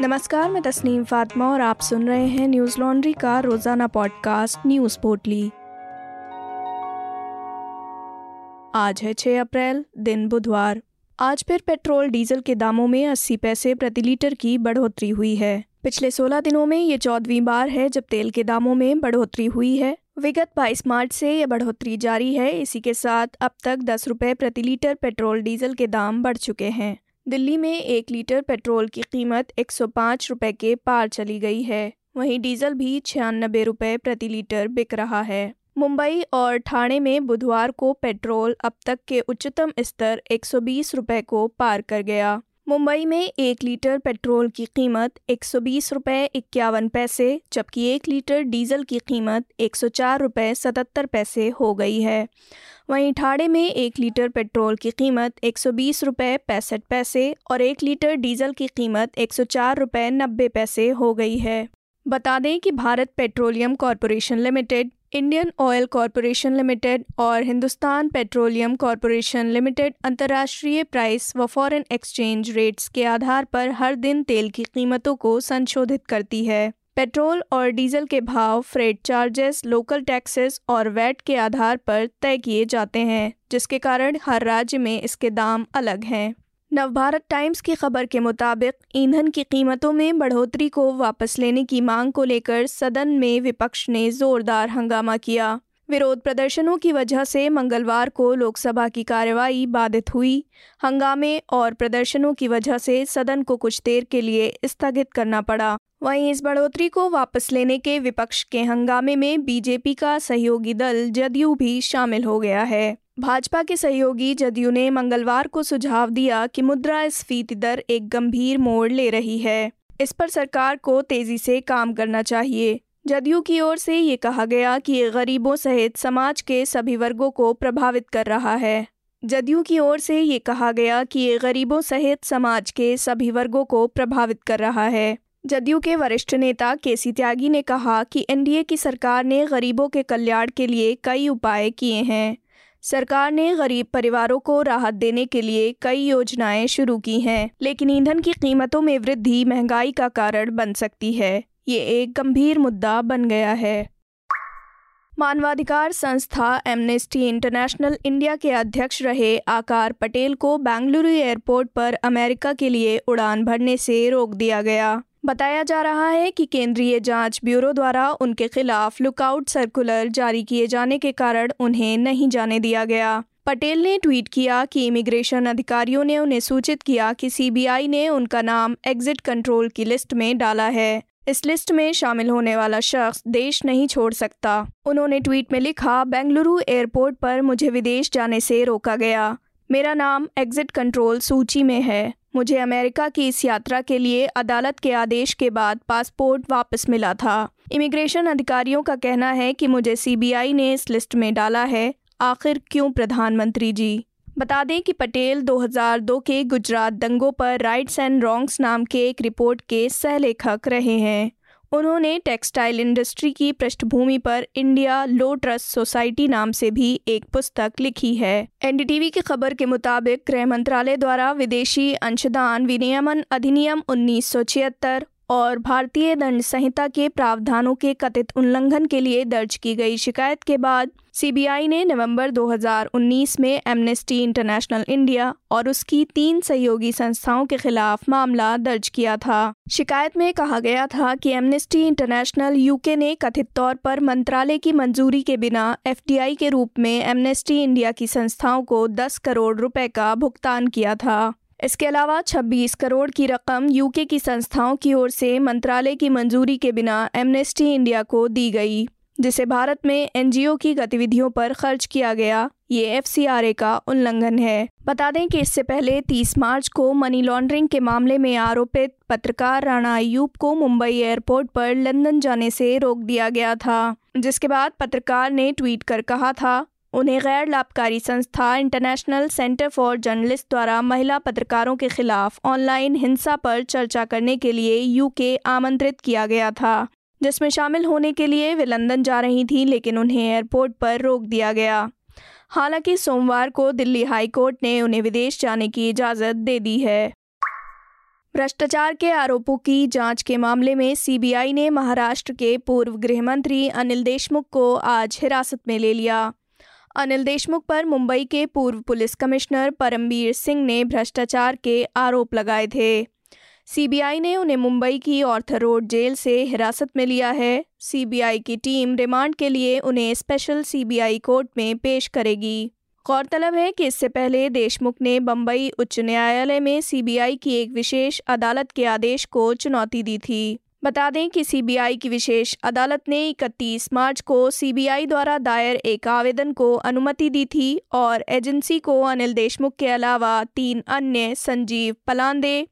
नमस्कार, मैं तस्नीम फातिमा और आप सुन रहे हैं न्यूज़ लॉन्ड्री का रोज़ाना पॉडकास्ट न्यूज़ पोर्टली आज है 6 अप्रैल, दिन बुधवार। आज फिर पेट्रोल, डीजल के दामों में 80 पैसे प्रति लीटर की बढ़ोतरी हुई है। पिछले 16 दिनों में ये चौदहवीं बार है जब तेल के दामों में बढ़ोतरी हुई है। विगत 22 मार्च से यह बढ़ोतरी जारी है, इसी के साथ अब तक दस रुपये प्रति लीटर पेट्रोल, डीजल के दाम बढ़ चुके हैं। दिल्ली में एक लीटर पेट्रोल की कीमत एक सौ पाँच रुपये के पार चली गई है। वहीं डीजल भी छियानबे रुपये प्रति लीटर बिक रहा है। मुंबई और ठाणे में बुधवार को पेट्रोल अब तक के उच्चतम स्तर 120 रुपए को पार कर गया। मुंबई में एक लीटर पेट्रोल की कीमत एक सौ बीस रुपये इक्यावन पैसे, जबकि एक लीटर डीजल की कीमत एक सौ चार रुपये सतहत्तर पैसे हो गई है। वहीं ठाणे में एक लीटर पेट्रोल की कीमत एक सौ बीस रुपये पैंसठ पैसे और एक लीटर डीजल की कीमत एक सौ चार रुपये नब्बे पैसे हो गई है। बता दें कि Bharat petroleum corporation limited Indian oil corporation limited और हिंदुस्तान पेट्रोलियम कॉरपोरेशन लिमिटेड अंतर्राष्ट्रीय प्राइस व फॉरेन एक्सचेंज रेट्स के आधार पर हर दिन तेल की कीमतों को संशोधित करती है। पेट्रोल और डीजल के भाव फ्रेट चार्जेस लोकल टैक्सेस और वैट के आधार पर तय किए जाते हैं, जिसके कारण हर राज्य में इसके दाम अलग हैं। नवभारत टाइम्स की खबर के मुताबिक, ईंधन की कीमतों में बढ़ोतरी को वापस लेने की मांग को लेकर सदन में विपक्ष ने जोरदार हंगामा किया। विरोध प्रदर्शनों की वजह से मंगलवार को लोकसभा की कार्यवाही बाधित हुई। हंगामे और प्रदर्शनों की वजह से सदन को कुछ देर के लिए स्थगित करना पड़ा। वहीं इस बढ़ोतरी को वापस लेने के विपक्ष के हंगामे में बीजेपी का सहयोगी दल जदयू भी शामिल हो गया है। भाजपा के सहयोगी जदयू ने मंगलवार को सुझाव दिया कि मुद्रा स्फीति दर एक गंभीर मोड़ ले रही है। इस पर सरकार को तेज़ी से काम करना चाहिए। जदयू की ओर से ये कहा गया कि ये गरीबों सहित समाज के सभी वर्गों को प्रभावित कर रहा है। जदयू की ओर से ये कहा गया कि ये गरीबों सहित समाज के सभी वर्गों को प्रभावित कर रहा है। जदयू के वरिष्ठ नेता केसी त्यागी ने कहा कि एनडीए की सरकार ने गरीबों के कल्याण के लिए कई उपाय किए हैं। सरकार ने गरीब परिवारों को राहत देने के लिए कई योजनाएँ शुरू की हैं, लेकिन ईंधन की कीमतों में वृद्धि महँगाई का कारण बन सकती है। ये एक गंभीर मुद्दा बन गया है। मानवाधिकार संस्था एमनेस्टी इंटरनेशनल इंडिया के अध्यक्ष रहे आकार पटेल को बेंगलुरु एयरपोर्ट पर अमेरिका के लिए उड़ान भरने से रोक दिया गया। बताया जा रहा है कि केंद्रीय जाँच ब्यूरो द्वारा उनके खिलाफ लुकआउट सर्कुलर जारी किए जाने के कारण उन्हें नहीं जाने दिया गया। पटेल ने ट्वीट किया कि इमिग्रेशन अधिकारियों ने उन्हें सूचित किया कि सीबीआई ने उनका नाम एग्जिट कंट्रोल की लिस्ट में डाला है। इस लिस्ट में शामिल होने वाला शख्स देश नहीं छोड़ सकता। उन्होंने ट्वीट में लिखा, बेंगलुरु एयरपोर्ट पर मुझे विदेश जाने से रोका गया। मेरा नाम एग्जिट कंट्रोल सूची में है। मुझे अमेरिका की इस यात्रा के लिए अदालत के आदेश के बाद पासपोर्ट वापस मिला था। इमिग्रेशन अधिकारियों का कहना है कि मुझे सीबीआई ने इस लिस्ट में डाला है। आखिर क्यों प्रधानमंत्री जी? बता दें कि पटेल 2002 के गुजरात दंगों पर राइट्स एंड रॉन्ग्स नाम के एक रिपोर्ट के सहलेखक रहे हैं। उन्होंने टेक्सटाइल इंडस्ट्री की पृष्ठभूमि पर इंडिया लो ट्रस्ट सोसाइटी नाम से भी एक पुस्तक लिखी है। एनडीटीवी की खबर के मुताबिक गृह मंत्रालय द्वारा विदेशी अंशदान विनियमन अधिनियम उन्नीस सौ छिहत्तर और भारतीय दंड संहिता के प्रावधानों के कथित उल्लंघन के लिए दर्ज की गई शिकायत के बाद सीबीआई ने नवंबर 2019 में एमनेस्टी इंटरनेशनल इंडिया और उसकी तीन सहयोगी संस्थाओं के खिलाफ मामला दर्ज किया था। शिकायत में कहा गया था कि एमनेस्टी इंटरनेशनल यूके ने कथित तौर पर मंत्रालय की मंजूरी के बिना एफडीआई के रूप में एमनेस्टी इंडिया की संस्थाओं को 10 करोड़ रुपए का भुगतान किया था। इसके अलावा 26 करोड़ की रकम यूके की संस्थाओं की ओर से मंत्रालय की मंजूरी के बिना एमनेस्टी इंडिया को दी गई, जिसे भारत में एनजीओ की गतिविधियों पर खर्च किया गया। ये एफसीआरए का उल्लंघन है। बता दें कि इससे पहले 30 मार्च को मनी लॉन्ड्रिंग के मामले में आरोपित पत्रकार राणा अयूब को मुंबई एयरपोर्ट पर लंदन जाने से रोक दिया गया था, जिसके बाद पत्रकार ने ट्वीट कर कहा था उन्हें गैर लाभकारी संस्था इंटरनेशनल सेंटर फॉर जर्नलिस्ट द्वारा महिला पत्रकारों के खिलाफ ऑनलाइन हिंसा पर चर्चा करने के लिए यूके आमंत्रित किया गया था, जिसमें शामिल होने के लिए वे लंदन जा रही थी, लेकिन उन्हें एयरपोर्ट पर रोक दिया गया। हालाँकि सोमवार को दिल्ली हाई कोर्ट ने उन्हें विदेश जाने की इजाज़त दे दी है। भ्रष्टाचार के आरोपों की जाँच के मामले में सीबीआई ने महाराष्ट्र के पूर्व गृह मंत्री अनिल देशमुख को आज हिरासत में ले लिया। अनिल देशमुख पर मुंबई के पूर्व पुलिस कमिश्नर परमबीर सिंह ने भ्रष्टाचार के आरोप लगाए थे। सीबीआई ने उन्हें मुंबई की ऑर्थर रोड जेल से हिरासत में लिया है। सीबीआई की टीम रिमांड के लिए उन्हें स्पेशल सीबीआई कोर्ट में पेश करेगी। गौरतलब है कि इससे पहले देशमुख ने बम्बई उच्च न्यायालय में सीबीआई की एक विशेष अदालत के आदेश को चुनौती दी थी। बता दें कि सीबीआई की विशेष अदालत ने 31 मार्च को सीबीआई द्वारा दायर एक आवेदन को अनुमति दी थी और एजेंसी को अनिल देशमुख के अलावा तीन अन्य संजीव पलांदे,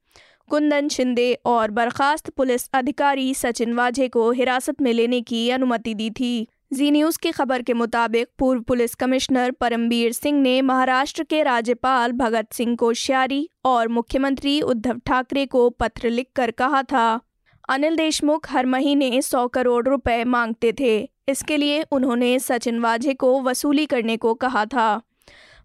कुंदन शिंदे और बर्खास्त पुलिस अधिकारी सचिन वाझे को हिरासत में लेने की अनुमति दी थी। जी न्यूज़ की खबर के मुताबिक पूर्व पुलिस कमिश्नर परमबीर सिंह ने महाराष्ट्र के राज्यपाल भगत सिंह कोश्यारी और मुख्यमंत्री उद्धव ठाकरे को पत्र लिखकर कहा था। अनिल देशमुख हर महीने सौ करोड़ रुपए मांगते थे। इसके लिए उन्होंने सचिन वाझे को वसूली करने को कहा था।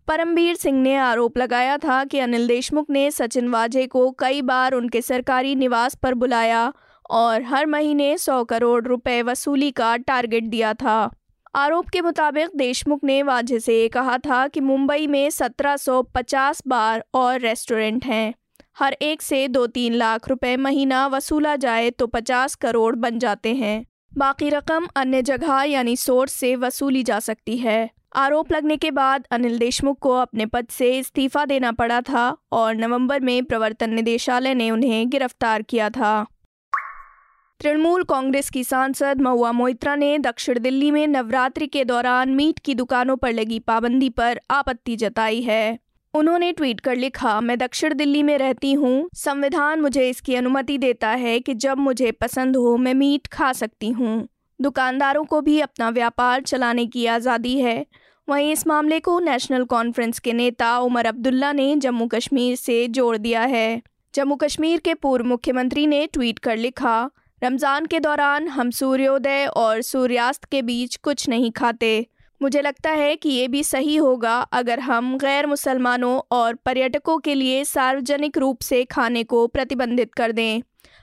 परमबीर सिंह ने आरोप लगाया था कि अनिल देशमुख ने सचिन वाझे को कई बार उनके सरकारी निवास पर बुलाया और हर महीने सौ करोड़ रुपए वसूली का टारगेट दिया था। आरोप के मुताबिक देशमुख ने वाजे से कहा था कि मुंबई में 1750 बार और रेस्टोरेंट हैं। हर एक से दो तीन लाख रुपए महीना वसूला जाए तो 50 करोड़ बन जाते हैं। बाकी रकम अन्य जगह यानी सोर्स से वसूली जा सकती है। आरोप लगने के बाद अनिल देशमुख को अपने पद से इस्तीफा देना पड़ा था और नवंबर में प्रवर्तन निदेशालय ने उन्हें गिरफ़्तार किया था। तृणमूल कांग्रेस की सांसद महुआ मोइत्रा ने दक्षिण दिल्ली में नवरात्रि के दौरान मीट की दुकानों पर लगी पाबंदी पर आपत्ति जताई है। उन्होंने ट्वीट कर लिखा, मैं दक्षिण दिल्ली में रहती हूँ। संविधान मुझे इसकी अनुमति देता है कि जब मुझे पसंद हो, मैं मीट खा सकती हूँ। दुकानदारों को भी अपना व्यापार चलाने की आज़ादी है। वहीं इस मामले को नेशनल कॉन्फ्रेंस के नेता उमर अब्दुल्ला ने जम्मू कश्मीर से जोड़ दिया है। जम्मू कश्मीर के पूर्व मुख्यमंत्री ने ट्वीट कर लिखा, रमज़ान के दौरान हम सूर्योदय और सूर्यास्त के बीच कुछ नहीं खाते। मुझे लगता है कि ये भी सही होगा अगर हम गैर मुसलमानों और पर्यटकों के लिए सार्वजनिक रूप से खाने को प्रतिबंधित कर दें,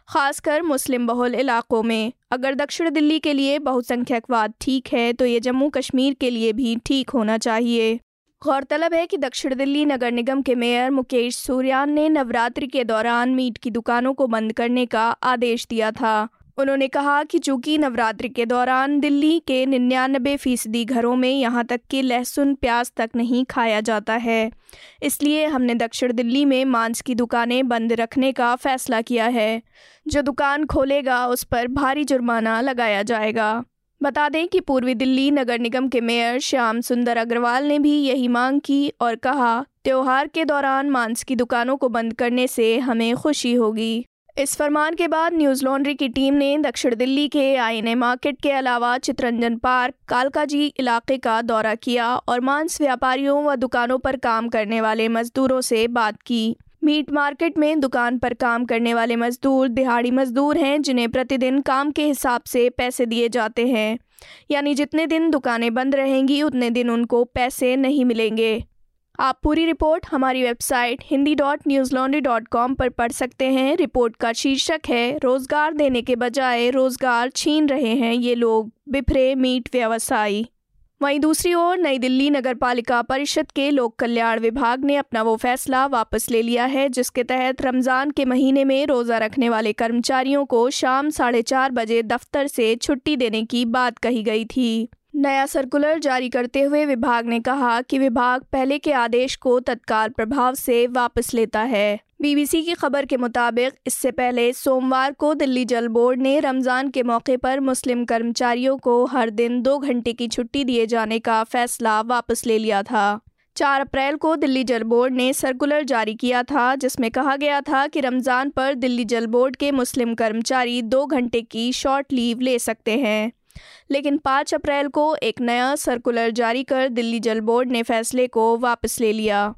खासकर मुस्लिम बहुल इलाकों में। अगर दक्षिण दिल्ली के लिए बहुसंख्यकवाद ठीक है तो ये जम्मू कश्मीर के लिए भी ठीक होना चाहिए। गौरतलब है कि दक्षिण दिल्ली नगर निगम के मेयर मुकेश सूर्यान ने नवरात्रि के दौरान मीट की दुकानों को बंद करने का आदेश दिया था। उन्होंने कहा कि चूँकि नवरात्रि के दौरान दिल्ली के निन्यानबे फ़ीसदी घरों में यहाँ तक कि लहसुन प्याज तक नहीं खाया जाता है। इसलिए हमने दक्षिण दिल्ली में मांस की दुकानें बंद रखने का फैसला किया है। जो दुकान खोलेगा, उस पर भारी जुर्माना लगाया जाएगा। बता दें कि पूर्वी दिल्ली नगर निगम के मेयर श्याम सुंदर अग्रवाल ने भी यही मांग की और कहा, त्यौहार के दौरान मांस की दुकानों को बंद करने से हमें खुशी होगी। इस फरमान के बाद न्यूज़ लॉन्ड्री की टीम ने दक्षिण दिल्ली के आई मार्केट के अलावा चित्रंजन पार्क, कालकाजी इलाके का दौरा किया और मांस व्यापारियों व दुकानों पर काम करने वाले मजदूरों से बात की। मीट मार्केट में दुकान पर काम करने वाले मजदूर, दिहाड़ी मजदूर हैं जिन्हें प्रतिदिन काम के हिसाब से पैसे दिए जाते हैं। यानी जितने दिन दुकानें बंद रहेंगी, उतने दिन उनको पैसे नहीं मिलेंगे। आप पूरी रिपोर्ट हमारी website Hindi dot news laundry dot com पर पढ़ सकते हैं। रिपोर्ट का शीर्षक है, रोज़गार देने के बजाय रोज़गार छीन रहे हैं ये लोग, बिफरे मीट व्यवसायी। वहीं दूसरी ओर, नई दिल्ली नगर पालिका परिषद के लोक कल्याण विभाग ने अपना वो फैसला वापस ले लिया है, जिसके तहत रमज़ान के महीने में रोज़ा रखने वाले कर्मचारियों को शाम साढ़े चार बजे दफ्तर से छुट्टी देने की बात कही गई थी। नया सर्कुलर जारी करते हुए विभाग ने कहा कि विभाग पहले के आदेश को तत्काल प्रभाव से वापस लेता है। बीबीसी की खबर के मुताबिक, इससे पहले सोमवार को दिल्ली जल बोर्ड ने रमज़ान के मौके पर मुस्लिम कर्मचारियों को हर दिन दो घंटे की छुट्टी दिए जाने का फैसला वापस ले लिया था। चार अप्रैल को दिल्ली जल बोर्ड ने सर्कुलर जारी किया था, जिसमें कहा गया था कि रमज़ान पर दिल्ली जल बोर्ड के मुस्लिम कर्मचारी दो घंटे की शॉर्ट लीव ले सकते हैं। लेकिन 5 अप्रैल को एक नया सर्कुलर जारी कर दिल्ली जल बोर्ड ने फैसले को वापस ले लिया।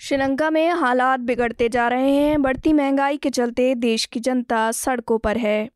श्रीलंका में हालात बिगड़ते जा रहे हैं, बढ़ती महँगाई के चलते देश की जनता सड़कों पर है।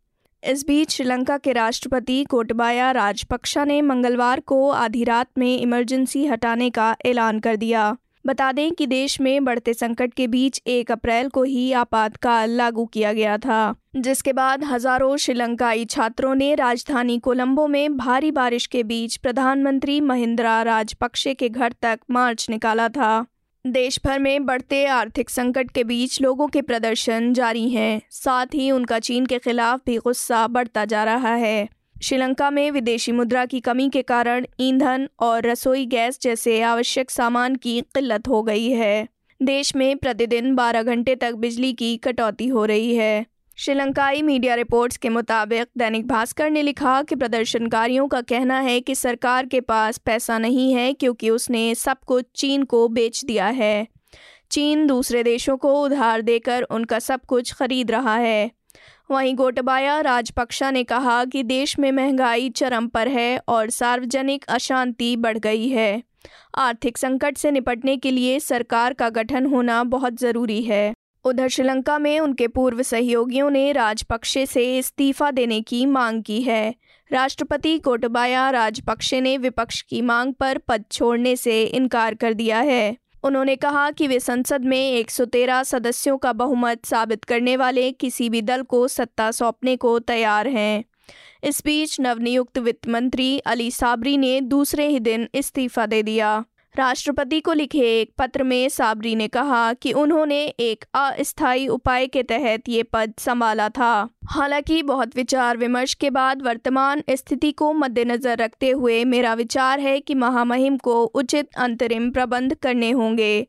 इस बीच श्रीलंका के राष्ट्रपति कोटबाया राजपक्षा ने मंगलवार को आधी रात में इमरजेंसी हटाने का ऐलान कर दिया। बता दें कि देश में बढ़ते संकट के बीच एक अप्रैल को ही आपातकाल लागू किया गया था, जिसके बाद हज़ारों श्रीलंकाई छात्रों ने राजधानी कोलंबो में भारी बारिश के बीच प्रधानमंत्री महिंद्रा राजपक्षे के घर तक मार्च निकाला था। देश भर में बढ़ते आर्थिक संकट के बीच लोगों के प्रदर्शन जारी हैं, साथ ही उनका चीन के खिलाफ भी गुस्सा बढ़ता जा रहा है। श्रीलंका में विदेशी मुद्रा की कमी के कारण ईंधन और रसोई गैस जैसे आवश्यक सामान की किल्लत हो गई है। देश में प्रतिदिन 12 घंटे तक बिजली की कटौती हो रही है। श्रीलंकाई मीडिया रिपोर्ट्स के मुताबिक दैनिक भास्कर ने लिखा कि प्रदर्शनकारियों का कहना है कि सरकार के पास पैसा नहीं है क्योंकि उसने सब कुछ चीन को बेच दिया है। चीन दूसरे देशों को उधार देकर उनका सब कुछ खरीद रहा है। वहीं गोटबाया राजपक्षा ने कहा कि देश में महँगाई चरम पर है और सार्वजनिक अशांति बढ़ गई है। आर्थिक संकट से निपटने के लिए सरकार का गठन होना बहुत ज़रूरी है। उधर श्रीलंका में उनके पूर्व सहयोगियों ने राजपक्षे से इस्तीफा देने की मांग की है। राष्ट्रपति कोटबाया राजपक्षे ने विपक्ष की मांग पर पद छोड़ने से इनकार कर दिया है। उन्होंने कहा कि वे संसद में 113 सदस्यों का बहुमत साबित करने वाले किसी भी दल को सत्ता सौंपने को तैयार हैं। इस बीच नवनियुक्त वित्त मंत्री अली साबरी ने दूसरे ही दिन इस्तीफा दे दिया। राष्ट्रपति को लिखे एक पत्र में साबरी ने कहा कि उन्होंने एक अस्थायी उपाय के तहत ये पद संभाला था। हालाँकि बहुत विचार विमर्श के बाद वर्तमान स्थिति को मद्देनजर रखते हुए मेरा विचार है कि महामहिम को उचित अंतरिम प्रबंध करने होंगे,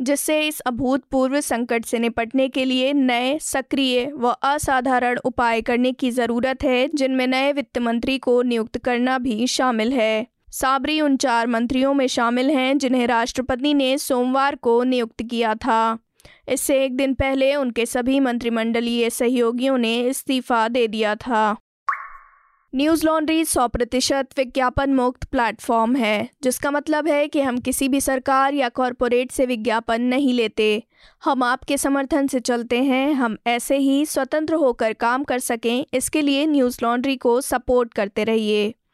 जिससे इस अभूतपूर्व संकट से निपटने के लिए नए, सक्रिय व असाधारण उपाय करने की ज़रूरत है, जिनमें नए वित्त मंत्री को नियुक्त करना भी शामिल है। साबरी उन चार मंत्रियों में शामिल हैं जिन्हें राष्ट्रपति ने सोमवार को नियुक्त किया था। इससे एक दिन पहले उनके सभी मंत्रिमंडलीय सहयोगियों ने इस्तीफा दे दिया था। न्यूज़ लॉन्ड्री सौ प्रतिशत विज्ञापन मुक्त प्लेटफॉर्म है, जिसका मतलब है कि हम किसी भी सरकार या कॉरपोरेट से विज्ञापन नहीं लेते। हम आपके समर्थन से चलते हैं, हम ऐसे ही स्वतंत्र होकर काम कर सकें, इसके लिए न्यूज़ लॉन्ड्री को सपोर्ट करते रहिए।